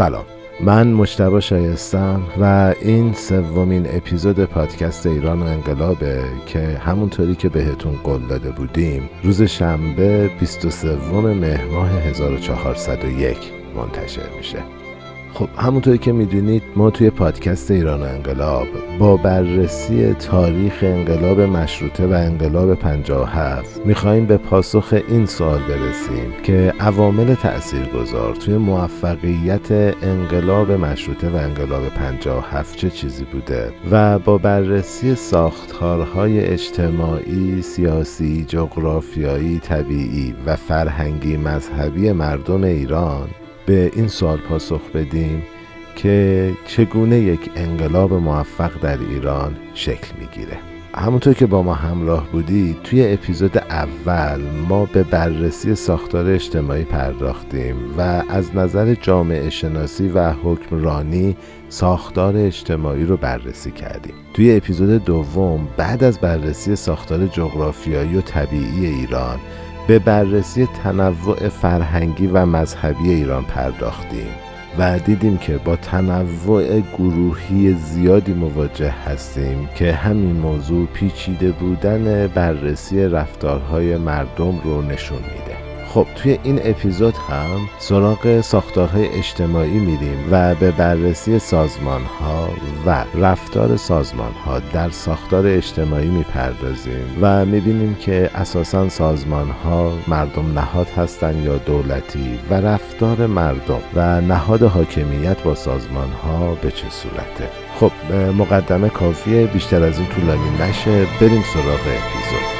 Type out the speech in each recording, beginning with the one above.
سلام. من مشتبا شایستم و این سومین اپیزود پادکست ایران و انقلابه که همونطوری که بهتون قول داده بودیم روز شنبه 23 مهر ماه 1401 منتشر میشه. خب همونطوری که می‌دونید ما توی پادکست ایران انقلاب با بررسی تاریخ انقلاب مشروطه و انقلاب 57 میخواییم به پاسخ این سوال برسیم که عوامل تاثیرگذار توی موفقیت انقلاب مشروطه و انقلاب 57 چه چیزی بوده و با بررسی ساختارهای اجتماعی، سیاسی، جغرافیایی، طبیعی و فرهنگی مذهبی مردم ایران به این سوال پاسخ بدیم که چگونه یک انقلاب موفق در ایران شکل می‌گیره. همونطور که با ما همراه بودید توی اپیزود اول ما به بررسی ساختار اجتماعی پرداختیم و از نظر جامعه شناسی و حکمرانی ساختار اجتماعی رو بررسی کردیم. توی اپیزود دوم بعد از بررسی ساختار جغرافیایی و طبیعی ایران به بررسی تنوع فرهنگی و مذهبی ایران پرداختیم و دیدیم که با تنوع گروهی زیادی مواجه هستیم که همین موضوع پیچیده بودن بررسی رفتارهای مردم رو نشون میده. خب توی این اپیزود هم سراغ ساختارهای اجتماعی میریم و به بررسی سازمان ها و رفتار سازمان ها در ساختار اجتماعی می‌پردازیم و می‌بینیم که اساسا سازمان ها مردم نهاد هستند یا دولتی و رفتار مردم و نهاد حاکمیت با سازمان ها به چه صورته؟ خب مقدمه کافیه بیشتر از این طولانی نشه. بریم سراغ اپیزود.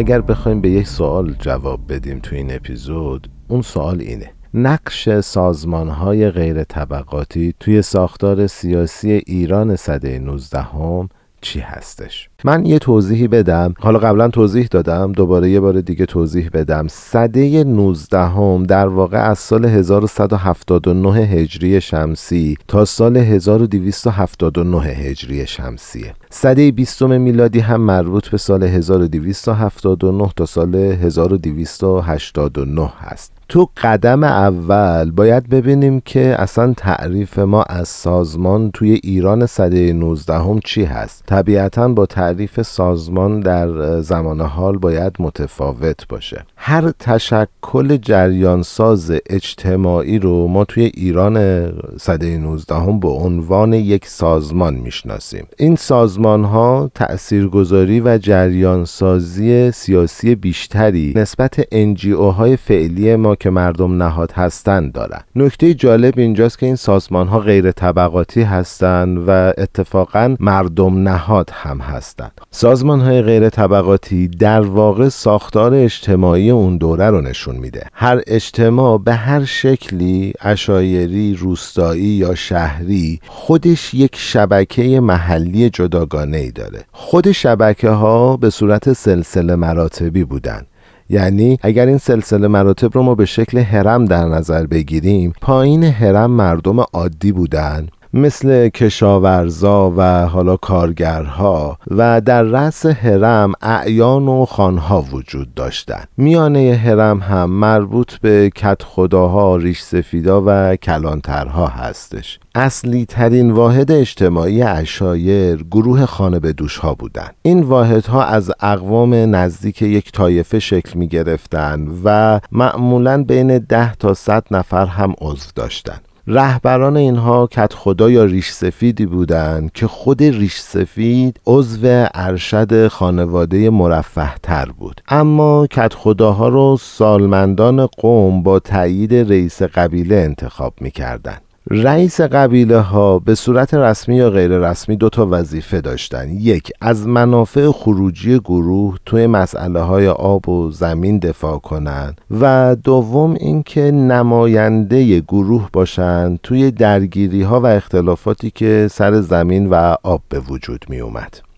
اگر بخوایم به یک سوال جواب بدیم تو این اپیزود اون سوال اینه. نقش سازمان های غیر طبقاتی توی ساختار سیاسی ایران صده 19 هم چی هستش. من یه توضیحی بدم. حالا قبلا توضیح دادم. دوباره یه بار دیگه توضیح بدم. صده 19 هم در واقع از سال 1179 هجری شمسی تا سال 1279 هجری شمسیه. صده 20 میلادی هم مربوط به سال 1279 تا سال 1289 هست. تو قدم اول باید ببینیم که اصلا تعریف ما از سازمان توی ایران صده 19 هم چی هست. طبیعتا با تعریف سازمان در زمان حال باید متفاوت باشه. هر تشکل جریان ساز اجتماعی رو ما توی ایران صده 19 هم به عنوان یک سازمان می‌شناسیم. این سازمان ها تأثیرگذاری و جریان سازی سیاسی بیشتری نسبت انجیو های فعلی ما که مردم نهاد هستند دارند نکته جالب اینجاست که این سازمان ها غیر طبقاتی هستند و اتفاقا مردم نهاد هم هستند سازمان های غیر طبقاتی در واقع ساختار اجتماعی اون دوره رو نشون میده. هر اجتماع به هر شکلی اشایری روستایی یا شهری خودش یک شبکه محلی جداگانه ای داره. خود شبکه ها به صورت سلسله مراتبی بودند یعنی اگر این سلسله مراتب رو ما به شکل هرم در نظر بگیریم پایین هرم مردم عادی بودن. مثل کشاورزا و حالا کارگرها و در رأس هرم اعیان و خانها وجود داشتند میانه هرم هم مربوط به کت خداها ریش سفیدا و کلانترها هستش. اصلی ترین واحد اجتماعی اشایر گروه خانه به دوش ها بودند این واحدها از اقوام نزدیک یک طایفه شکل می گرفتن و معمولا بین ده تا صد نفر هم عضو داشتند رهبران اینها کت خدا یا ریش سفیدی بودند که خود ریش سفید عضو ارشد خانواده مرفه تر بود. اما کت خداها رو سالمندان قوم با تایید رئیس قبیله انتخاب می رئیس قبیله ها به صورت رسمی یا غیر رسمی دو تا وظیفه داشتن. یک از منافع خروجی گروه توی مسئله های آب و زمین دفاع کنند و دوم اینکه نماینده گروه باشند توی درگیری ها و اختلافاتی که سر زمین و آب به وجود می اومد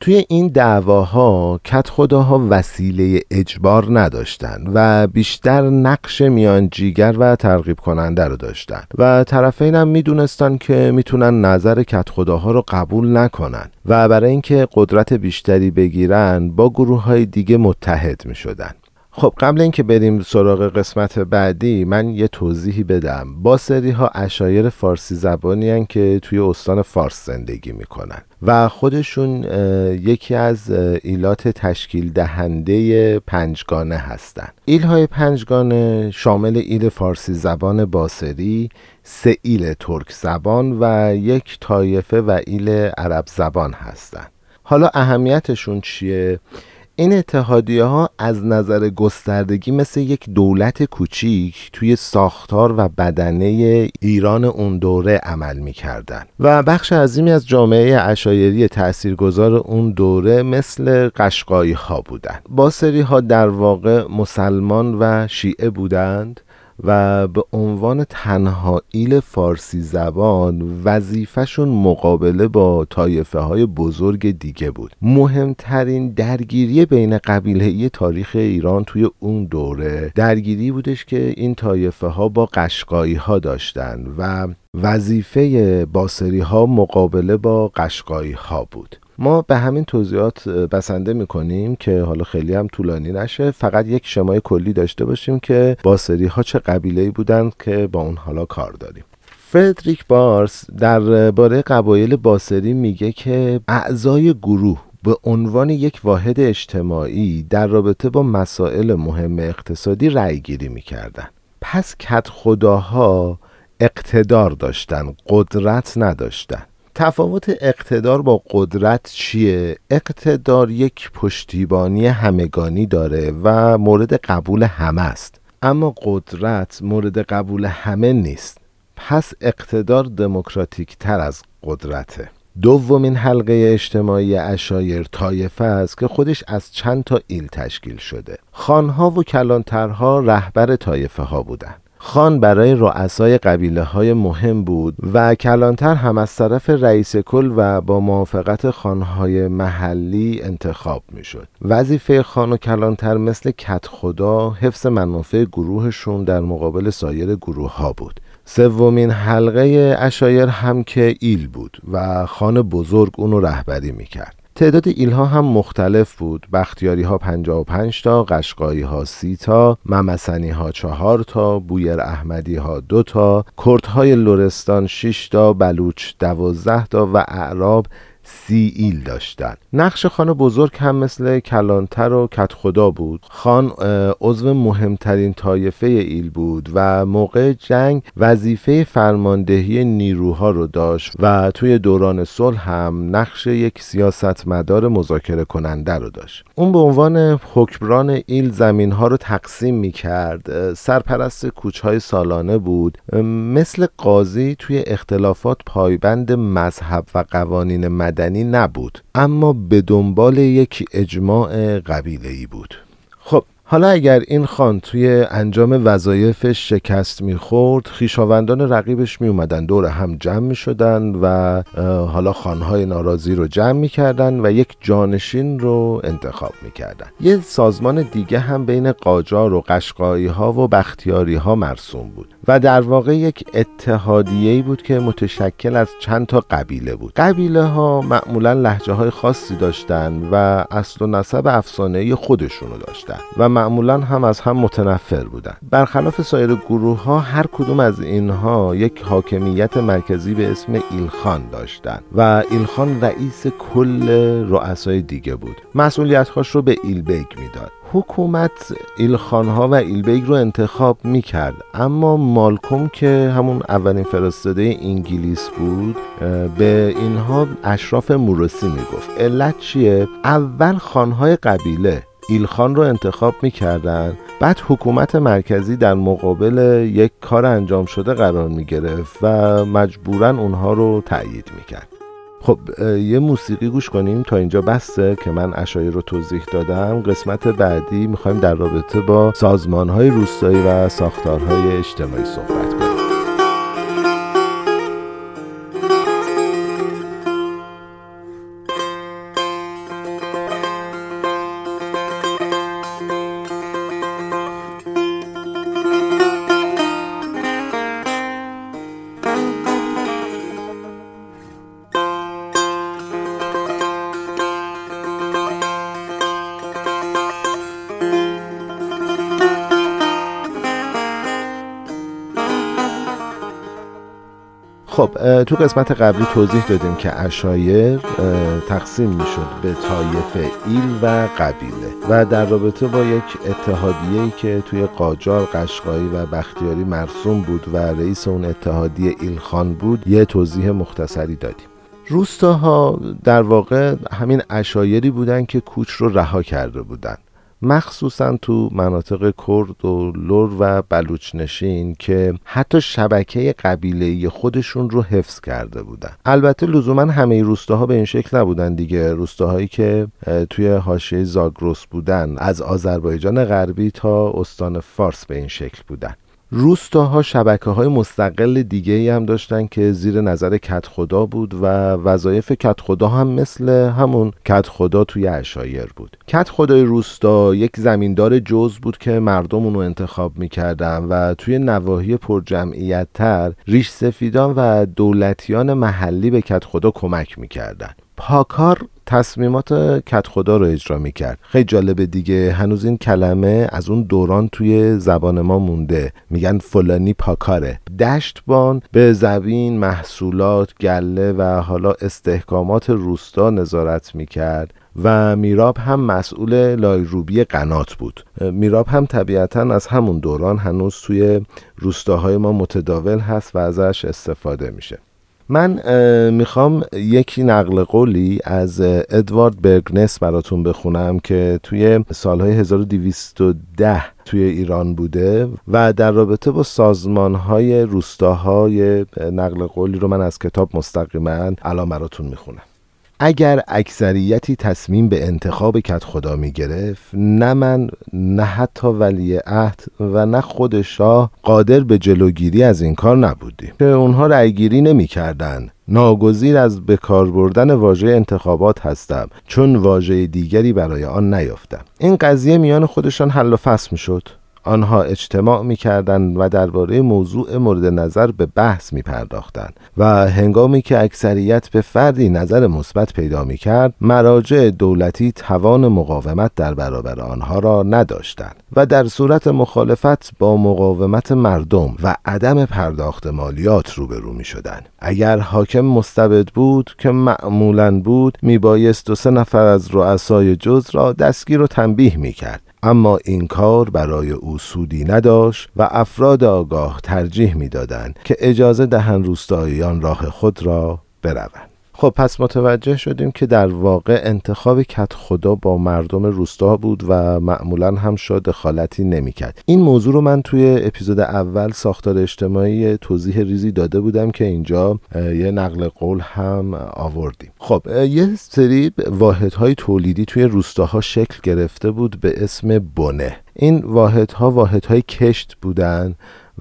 توی این دعواها کت خداها وسیله اجبار نداشتن و بیشتر نقش میانجیگر و ترغیب کننده رو داشتن و طرفین هم می‌دونستن که می‌تونن نظر کت خداها رو قبول نکنن و برای اینکه قدرت بیشتری بگیرن با گروه های دیگه متحد می شدن. خب قبل اینکه بریم سراغ قسمت بعدی من یه توضیحی بدم با سری ها اشایر فارسی زبانی هن که توی استان فارس زندگی می‌کنن و خودشون یکی از ایلات تشکیل دهنده پنجگانه هستن ایل های پنجگانه شامل ایل فارسی زبان باصری سه ایل ترک زبان و یک طایفه و ایل عرب زبان هستند. حالا اهمیتشون چیه؟ این اتحادیه ها از نظر گستردگی مثل یک دولت کوچیک توی ساختار و بدنه ایران اون دوره عمل می کردن و بخش عظیمی از جامعه عشایری تاثیرگذار اون دوره مثل قشقایی ها بودند. باصری ها در واقع مسلمان و شیعه بودند و به عنوان تنها ایل فارسی زبان وظیفهشون مقابله با طایفه های بزرگ دیگه بود. مهمترین درگیری بین قبیله تاریخ ایران توی اون دوره درگیری بودش که این طایفه ها با قشقایی ها داشتن و وظیفه باسری ها مقابله با قشقایی ها بود. ما به همین توضیحات بسنده می‌کنیم که حالا خیلی هم طولانی نشه. فقط یک شمای کلی داشته باشیم که باسری ها چه قبیله بودند که با اون حالا کار داریم. فردریک بارس در باره قبایل باسری میگه که اعضای گروه به عنوان یک واحد اجتماعی در رابطه با مسائل مهم اقتصادی رأی گیری می‌کردن. پس کت خداها اقتدار داشتن قدرت نداشتن. تفاوت اقتدار با قدرت چیه؟ اقتدار یک پشتیبانی همگانی داره و مورد قبول همه است. اما قدرت مورد قبول همه نیست. پس اقتدار دموکراتیک تر از قدرته. دومین حلقه اجتماعی اشایر طایفه است که خودش از چند تا ایل تشکیل شده. خانها و کلانترها رهبر طایفه ها بودند. خان برای رؤسای قبیله های مهم بود و کلانتر هم از طرف رئیس کل و با موافقت خانهای محلی انتخاب می شد وظیفه خان و کلانتر مثل کت خدا حفظ منافع گروهشون در مقابل سایر گروه ها بود. سومین حلقه اشایر هم که ایل بود و خان بزرگ اونو رهبری می کرد تعداد ایلها هم مختلف بود. بختیاری ها 55 تا قشقایی ها 30 تا ممسنی ها 4 تا بویر احمدی ها 2 تا کردهای لرستان 6 تا بلوچ 12 تا و اعراب سی ایل داشتند نقش خان بزرگ هم مثل کلانتر و کدخدا بود. خان عضو مهمترین طایفه ایل بود و موقع جنگ وظیفه فرماندهی نیروها رو داشت و توی دوران صلح هم نقش یک سیاستمدار مذاکره کننده رو داشت. اون به عنوان حکمران ایل زمین ها رو تقسیم می کرد سرپرست کوچهای سالانه بود. مثل قاضی توی اختلافات پایبند مذهب و قوانین مدنی نبود اما به دنبال یک اجماع قبیله‌ای بود. خب حالا اگر این خان توی انجام وظایفش شکست می‌خورد خیشاوندان رقیبش می اومدن دور هم جمع می شدن و حالا خانهای ناراضی رو جمع می کردن و یک جانشین رو انتخاب می کردن یه سازمان دیگه هم بین قاجار و قشقایی ها و بختیاری ها مرسوم بود و در واقع یک اتحادیه بود که متشکل از چند تا قبیله بود. قبیله ها معمولا لحجه های خاصی داشتن و اصل و نسب افسانه خودشونو داشتن و معمولا هم از هم متنفر بودن. برخلاف سایر گروه ها هر کدوم از اینها یک حاکمیت مرکزی به اسم ایلخان داشتند و ایلخان رئیس کل رؤسای دیگه بود. مسئولیتهاش رو به ایلبیگ می‌داد. حکومت ایلخانها و ایلبیگ رو انتخاب می‌کرد. اما مالکوم که همون اولین فرستاده انگلیس بود به اینها اشراف موروثی می‌گفت. علت چیه؟ اول خانهای قبیله ایلخان رو انتخاب می‌کردن. بعد حکومت مرکزی در مقابل یک کار انجام شده قرار می گرفت و مجبورا اونها رو تأیید می‌کرد. خب یه موسیقی گوش کنیم تا اینجا بسته که من اشایی رو توضیح دادم. قسمت بعدی می‌خوایم در رابطه با سازمان های روستایی و ساختارهای اجتماعی صحبت کنیم. تو قسمت قبلی توضیح دادیم که اشایر تقسیم می‌شد به طایفه ایل و قبیله و در رابطه با یک اتحادیه که توی قاجار قشقایی و بختیاری مرسوم بود و رئیس اون اتحادیه ایلخان بود یه توضیح مختصری دادیم. روستاها در واقع همین اشایری بودن که کوچ رو رها کرده بودن. مخصوصا تو مناطق کرد و لور و بلوچنشین که حتی شبکه قبیله خودشون رو حفظ کرده بودن. البته لزوما همه روستاها به این شکل نبودن دیگه. روستاهایی که توی حاشیه زاگرس بودن از آذربایجان غربی تا استان فارس به این شکل بودن. روستاها شبکه های مستقل دیگه ای هم داشتن که زیر نظر کت خدا بود و وظایف کت خدا هم مثل همون کت خدا توی اشایر بود. کت خدای روستا یک زمیندار جز بود که مردم اونو انتخاب می‌کردن و توی نواحی پر جمعیت تر ریش سفیدان و دولتیان محلی به کت خدا کمک می‌کردن. پاکار تصمیمات کت خدا رو اجرا می‌کرد. خیلی جالبه دیگه هنوز این کلمه از اون دوران توی زبان ما مونده. میگن فلانی پاکاره. دشتبان به زبین محصولات گله و حالا استحکامات روستا نظارت می‌کرد و میراب هم مسئول لایروبی قنات بود. میراب هم طبیعتا از همون دوران هنوز توی روستاهای ما متداول هست و ازش استفاده میشه. من می‌خوام یکی نقل قولی از ادوارد برگنس براتون بخونم که توی سالهای 1210 توی ایران بوده و در رابطه با سازمان های روستاهای نقل قولی رو من از کتاب مستقیما الان براتون می‌خونم. اگر اکثریتی تصمیم به انتخاب کت خدا می گرفت نه من نه حتی ولی عهد و نه خود شاه قادر به جلوگیری از این کار نبودیم. که اونها رأیگیری نمی کردن. ناگزیر از به کار بردن واژه انتخابات هستم. چون واژه دیگری برای آن نیافتم. این قضیه میان خودشان حل و فصل می شد آنها اجتماع می کردن و درباره موضوع مورد نظر به بحث می پرداختن و هنگامی که اکثریت به فردی نظر مثبت پیدا می کرد مراجع دولتی توان مقاومت در برابر آنها را نداشتند و در صورت مخالفت با مقاومت مردم و عدم پرداخت مالیات روبرو می شدن. اگر حاکم مستبد بود که معمولا بود می بایست و سه نفر از رؤسای جز را دستگیر و تنبیه می کرد اما این کار برای او سودی نداشت و افراد آگاه ترجیح می‌دادند که اجازه دهند روستاییان راه خود را بروند. خب پس متوجه شدیم که در واقع انتخاب کت خدا با مردم روستا بود و معمولا هم شاد دخالتی نمی‌کرد. این موضوع رو من توی اپیزود اول ساختار اجتماعی توضیح ریزی داده بودم که اینجا یه نقل قول هم آوردیم. خب یه سری واحدهای تولیدی توی روستاها شکل گرفته بود به اسم بنه این واحدها واحدهای کشت بودن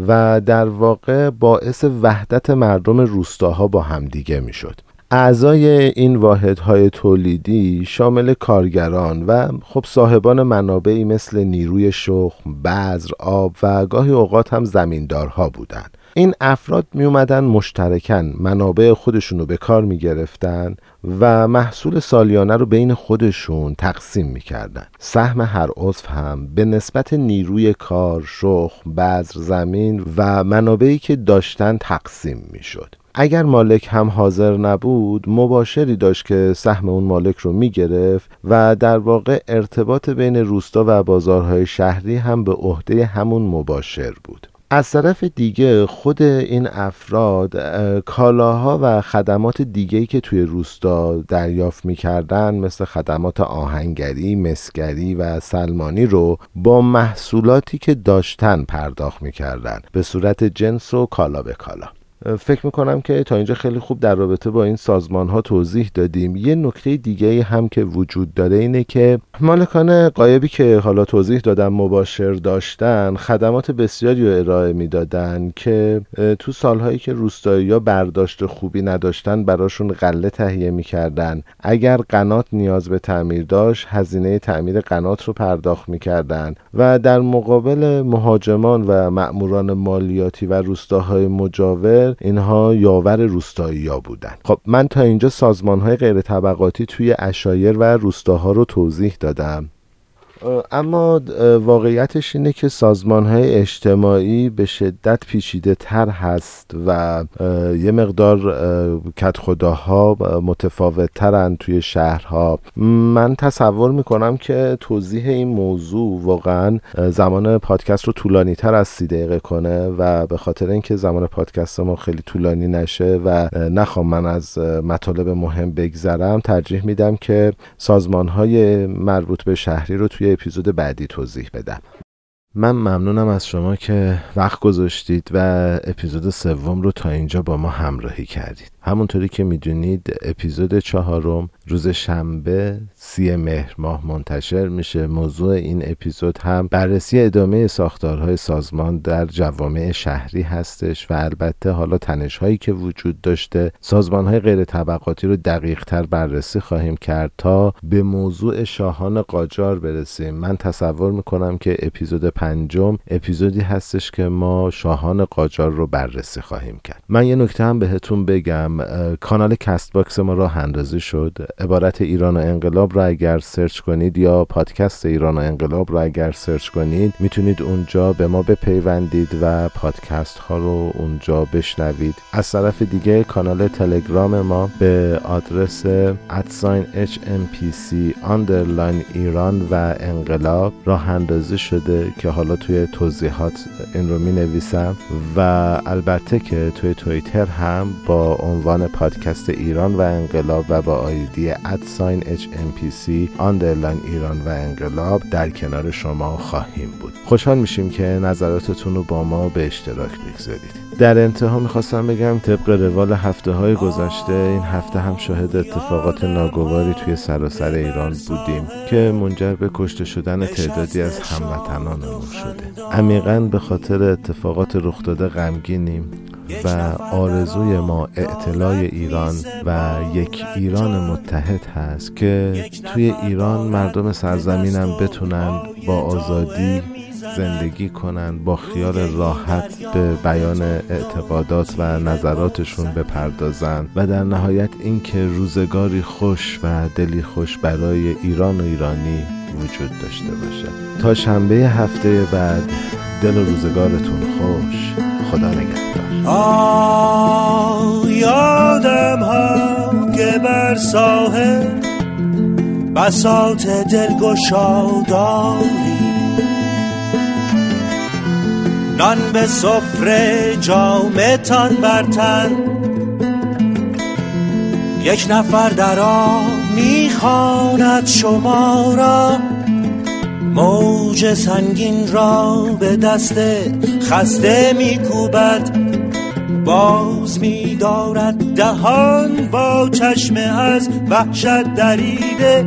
و در واقع باعث وحدت مردم روستاها با همدیگه می‌شد. اعضای این واحدهای تولیدی شامل کارگران و خب صاحبان منابعی مثل نیروی شخم، بذر، آب و گاهی اوقات هم زمیندارها بودند. این افراد می اومدن مشترکن منابع خودشون رو به کار می گرفتن و محصول سالیانه رو بین خودشون تقسیم می کردن. سهم هر عضو هم به نسبت نیروی کار، شخم، بذر، زمین و منابعی که داشتن تقسیم می شد. اگر مالک هم حاضر نبود مباشری داشت که سهم اون مالک رو می‌گرفت و در واقع ارتباط بین روستا و بازارهای شهری هم به عهده همون مباشر بود. از طرف دیگه خود این افراد کالاها و خدمات دیگه که توی روستا دریافت می‌کردن مثل خدمات آهنگری، مسگری و سلمانی رو با محصولاتی که داشتن پرداخت می‌کردن به صورت جنس و کالا به کالا. فکر می‌کنم که تا اینجا خیلی خوب در رابطه با این سازمان ها توضیح دادیم. یه نکته دیگه هم که وجود داره اینه که مالکان قایبی که حالا توضیح دادم مباشر داشتن خدمات بسیاری رو ارائه می‌دادن که تو سالهایی که روستایی ها برداشت خوبی نداشتن براشون غله تهیه می‌کردن. اگر قنات نیاز به تعمیر داشت هزینه تعمیر قنات رو پرداخت می‌کردن. و در مقابل مهاجمان و مأموران مالیاتی و روستاهای مجاور اینها یاور روستایی ها بودن خب من تا اینجا سازمان های غیر طبقاتی توی اشایر و روستاها رو توضیح دادم. اما واقعیتش اینه که سازمان های اجتماعی به شدت پیچیده تر هست و یه مقدار کت خداها متفاوت ترن توی شهرها. من تصور می‌کنم که توضیح این موضوع واقعا زمان پادکست رو طولانی تر از سی دقیقه کنه و به خاطر اینکه زمان پادکست ما خیلی طولانی نشه و نخوام من از مطالب مهم بگذرم ترجیح میدم که سازمان های مربوط به شهری رو توی اپیزود بعدی توضیح بدم. من ممنونم از شما که وقت گذاشتید و اپیزود سوم رو تا اینجا با ما همراهی کردید. همونطوری که می‌دونید اپیزود چهارم روز شنبه سی مهر ماه منتشر میشه. موضوع این اپیزود هم بررسی ادامه ساختارهای سازمان در جوامع شهری هستش و البته حالا تنش هایی که وجود داشته. سازمان های غیر طبقاتی رو دقیق تر بررسی خواهیم کرد تا به موضوع شاهان قاجار برسیم. من تصور می‌کنم که اپیزود پنجم اپیزودی هستش که ما شاهان قاجار رو بررسی خواهیم کرد. من یه نکته هم بهتون بگم. کانال Castbox ما راه اندازی شد. عبارت ایران و انقلاب را اگر سرچ کنید یا پادکست ایران و انقلاب را اگر سرچ کنید می‌تونید اونجا به ما بپیوندید و پادکست ها رو اونجا بشنوید. از طرف دیگه کانال تلگرام ما به آدرس at sign HMPC underline ایران و انقلاب راه اندازی شده که حالا توی توضیحات این رو می نویسم و البته که توی توییتر هم با عنوان پادکست ایران و انقلاب و با ID at sign HMPC underline ایران و انقلاب در کنار شما خواهیم بود. خوشحال میشیم که نظراتتون رو با ما به اشتراک بگذارید. در انتها می‌خواستم بگم طبق روال هفته های گذشته این هفته هم شاهد اتفاقات ناگواری توی سراسر ایران بودیم که منجر به کشته شدن تعدادی از هموطنانمون شده. عمیقا به خاطر اتفاقات رخ داده غمگینیم. و آرزوی ما اعتلای ایران و یک ایران متحد هست که توی ایران مردم سرزمینم بتونن با آزادی زندگی کنن با خیال راحت به بیان اعتقادات و نظراتشون بپردازن. و در نهایت اینکه روزگاری خوش و دلی خوش برای ایران و ایرانی وجود داشته باشه. تا شنبه هفته بعد دل و روزگارتون خوش. خدا نگهدار. یادم ها که بر ساحل بساط دلگشاداری نان به سفره جامتان برتن یک نفر در می‌خواند شما را. موج سنگین را به دست خسته میکوبد. باز میدارد دهان با چشم از وحشت دریده.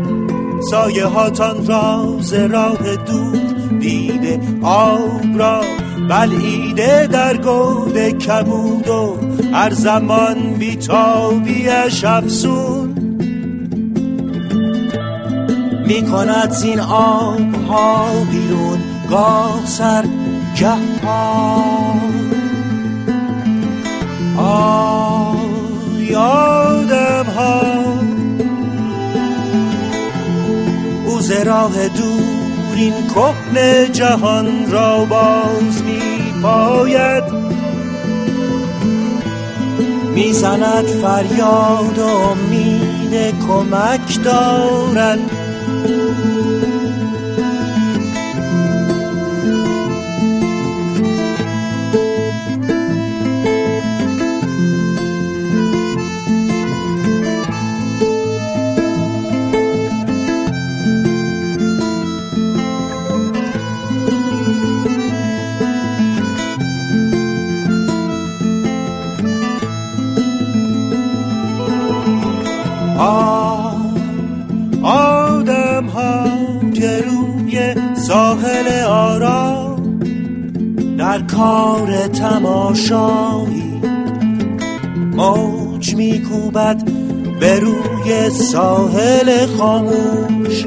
سایه هاتان راز راه دور دیده آب را بلعیده در گود کبود و هر زمان بیتابیش افسون می کند زین آب ها بیرون گاه سر گه یادم ها او راه دور این کهن جهان را باز می پاید می‌زند فریاد و امید کمک دارد ساحل آرام در کار تماشایی موج میکوبد به روی ساحل خاموش.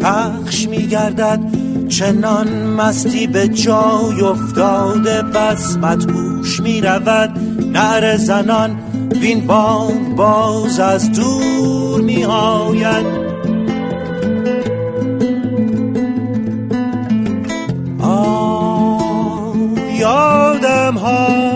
پخش میگردد چنان مستی به جای افتاده بس. مدهوش می‌رود نعر زنان وین بانگ باز از دور می آید. آه یادم ها